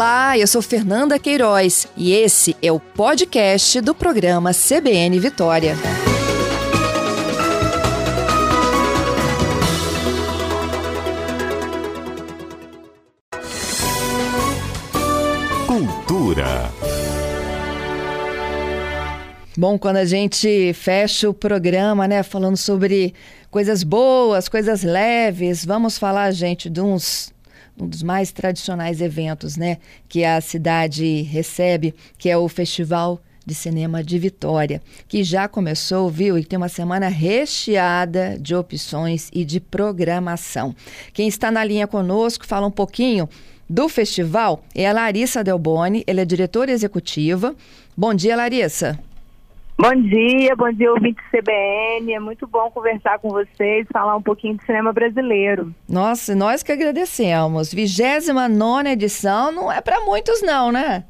Olá, eu sou Fernanda Queiroz e esse é o podcast do programa CBN Vitória. Cultura. Bom, quando a gente fecha o programa, né, falando sobre coisas boas, coisas leves, vamos falar, gente, de uns um dos mais tradicionais eventos, né, que a cidade recebe, que é o Festival de Cinema de Vitória, que já começou, viu, e tem uma semana recheada de opções e de programação. Quem está na linha conosco fala um pouquinho do festival é a Larissa Delboni, ela é diretora executiva. Bom dia, Larissa. Bom dia, bom dia, ouvinte CBN. É muito bom conversar com vocês, falar um pouquinho de cinema brasileiro. Nossa, nós que agradecemos. 29 edição não é para muitos, não, né?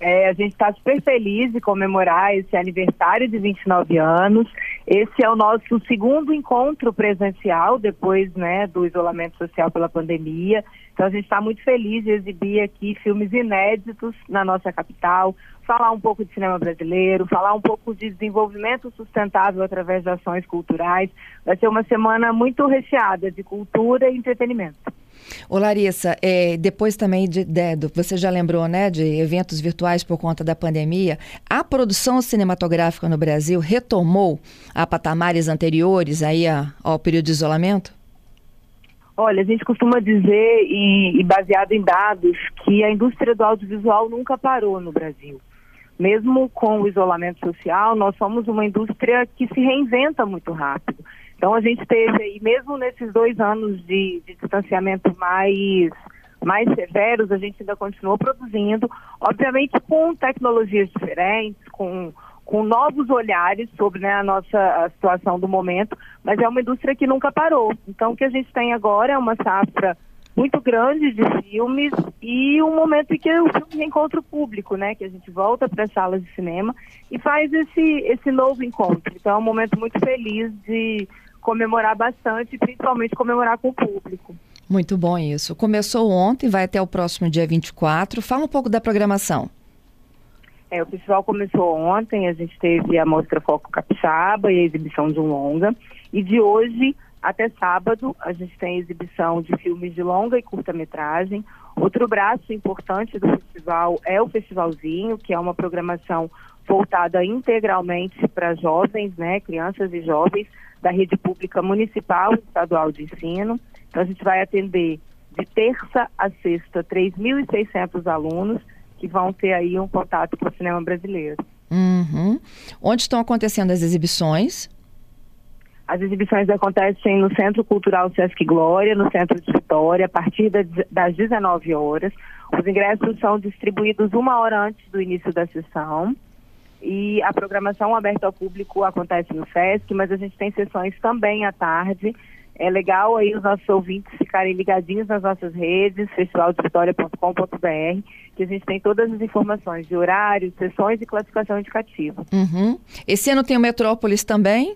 É, a gente está super feliz de comemorar esse aniversário de 29 anos. Esse é o nosso segundo encontro presencial depois né, do isolamento social pela pandemia. Então a gente está muito feliz de exibir aqui filmes inéditos na nossa capital, falar um pouco de cinema brasileiro, falar um pouco de desenvolvimento sustentável através de ações culturais. Vai ser uma semana muito recheada de cultura e entretenimento. Ô Larissa, é, depois também de, de, você já lembrou, né, de eventos virtuais por conta da pandemia, a produção cinematográfica no Brasil retomou a patamares anteriores aí a, ao período de isolamento? Olha, a gente costuma dizer, e, e baseado em dados, que a indústria do audiovisual nunca parou no Brasil. Mesmo com o isolamento social, nós somos uma indústria que se reinventa muito rápido. Então a gente teve aí, mesmo nesses dois anos de, de distanciamento mais, mais severos, a gente ainda continuou produzindo, obviamente com tecnologias diferentes, com, com novos olhares sobre né, a nossa a situação do momento, mas é uma indústria que nunca parou. Então o que a gente tem agora é uma safra muito grande de filmes e um momento em que o filme reencontra o público, né? Que a gente volta para as salas de cinema e faz esse, esse novo encontro. Então é um momento muito feliz de comemorar bastante, principalmente comemorar com o público. Muito bom isso. Começou ontem, vai até o próximo dia 24. Fala um pouco da programação. É, o festival começou ontem, a gente teve a mostra Foco Capixaba e a exibição de um longa. E de hoje até sábado a gente tem exibição de filmes de longa e curta-metragem. Outro braço importante do festival é o Festivalzinho, que é uma programação voltada integralmente para jovens, né, crianças e jovens, da rede pública municipal e estadual de ensino. Então, a gente vai atender de terça a sexta 3.600 alunos que vão ter aí um contato com o cinema brasileiro. Uhum. Onde estão acontecendo as exibições? As exibições acontecem no Centro Cultural Sesc Glória, no Centro de Vitória, a partir das 19 horas. Os ingressos são distribuídos uma hora antes do início da sessão. E a programação aberta ao público acontece no SESC, mas a gente tem sessões também à tarde. É legal aí os nossos ouvintes ficarem ligadinhos nas nossas redes, festivaldevitória.com.br, que a gente tem todas as informações de horários, sessões e classificação indicativa. Uhum. Esse ano tem o Metrópolis também?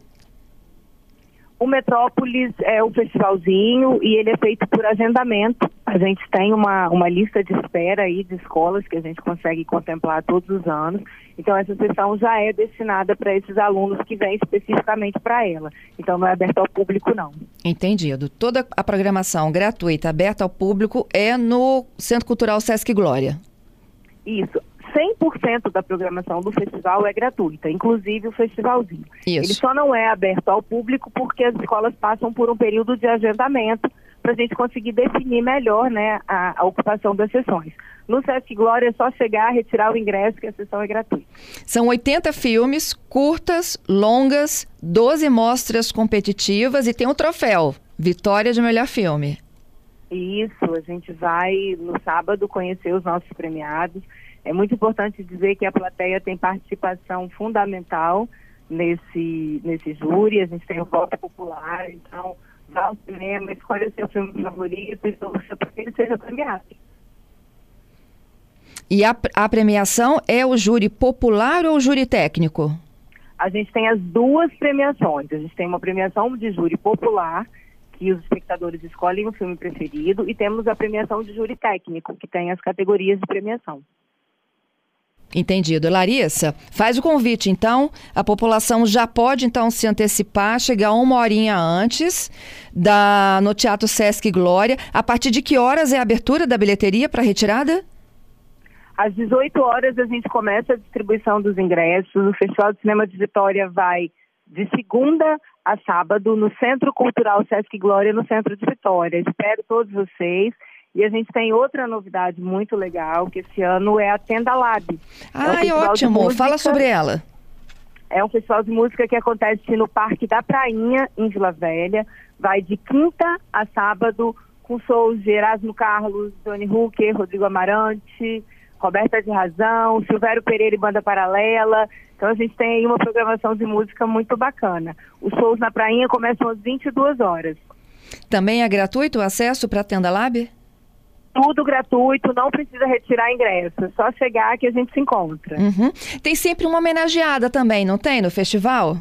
O Metrópolis é o festivalzinho e ele é feito por agendamento. A gente tem uma, uma lista de espera aí de escolas que a gente consegue contemplar todos os anos. Então essa sessão já é destinada para esses alunos que vêm especificamente para ela. Então não é aberta ao público não. Entendido. Toda a programação gratuita aberta ao público é no Centro Cultural Sesc Glória. Isso. 100% da programação do festival é gratuita, inclusive o festivalzinho. Isso. Ele só não é aberto ao público porque as escolas passam por um período de agendamento para a gente conseguir definir melhor né, a, a, ocupação das sessões. No Sesc Glória é só chegar, retirar o ingresso que a sessão é gratuita. São 80 filmes, curtas, longas, 12 mostras competitivas e tem um troféu, Vitória de Melhor Filme. Isso, a gente vai no sábado conhecer os nossos premiados. É muito importante dizer que a plateia tem participação fundamental nesse, nesse júri, a gente tem o voto popular, então vá ao cinema, escolha seu filme favorito e torça para que ele seja premiado. E a, a premiação é o júri popular ou o júri técnico? A gente tem as duas premiações. A gente tem uma premiação de júri popular, que os espectadores escolhem o filme preferido, e temos a premiação de júri técnico, que tem as categorias de premiação. Entendido. Larissa, faz o convite, então. A população já pode, então, se antecipar, chegar uma horinha antes da, no Teatro Sesc Glória. A partir de que horas é a abertura da bilheteria para retirada? Às 18 horas a gente começa a distribuição dos ingressos. O Festival de Cinema de Vitória vai de segunda a sábado no Centro Cultural Sesc Glória, no centro de Vitória. Espero todos vocês. E a gente tem outra novidade muito legal, que esse ano é a Tenda Lab. Ai, é ótimo. Fala sobre ela. É um festival de música que acontece no Parque da Prainha, em Vila Velha. Vai de quinta a sábado, com shows de Erasmo Carlos, Johnny Hooker, Rodrigo Amarante, Roberta de Razão, Silvério Pereira e Banda Paralela. Então a gente tem aí uma programação de música muito bacana. Os shows na Prainha começam às 22 horas. Também é gratuito o acesso para a Tenda Lab? Tudo gratuito, não precisa retirar ingresso, é só chegar que a gente se encontra. Uhum. Tem sempre uma homenageada também, não tem, no festival?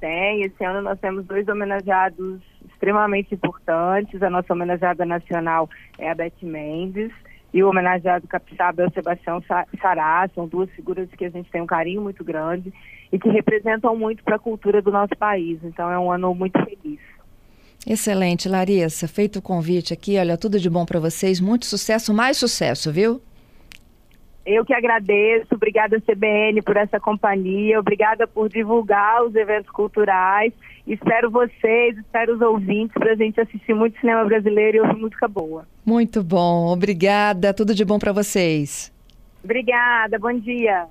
Tem, esse ano nós temos dois homenageados extremamente importantes. A nossa homenageada nacional é a Beth Mendes e o homenageado capixaba é o Sebastião Sará. São duas figuras que a gente tem um carinho muito grande e que representam muito para a cultura do nosso país. Então é um ano muito feliz. Excelente, Larissa. Feito o convite aqui, olha, tudo de bom para vocês. Muito sucesso, mais sucesso, viu? Eu que agradeço, obrigada CBN por essa companhia, obrigada por divulgar os eventos culturais. Espero vocês, espero os ouvintes para a gente assistir muito cinema brasileiro e ouvir música boa. Muito bom, obrigada, tudo de bom para vocês. Obrigada, bom dia.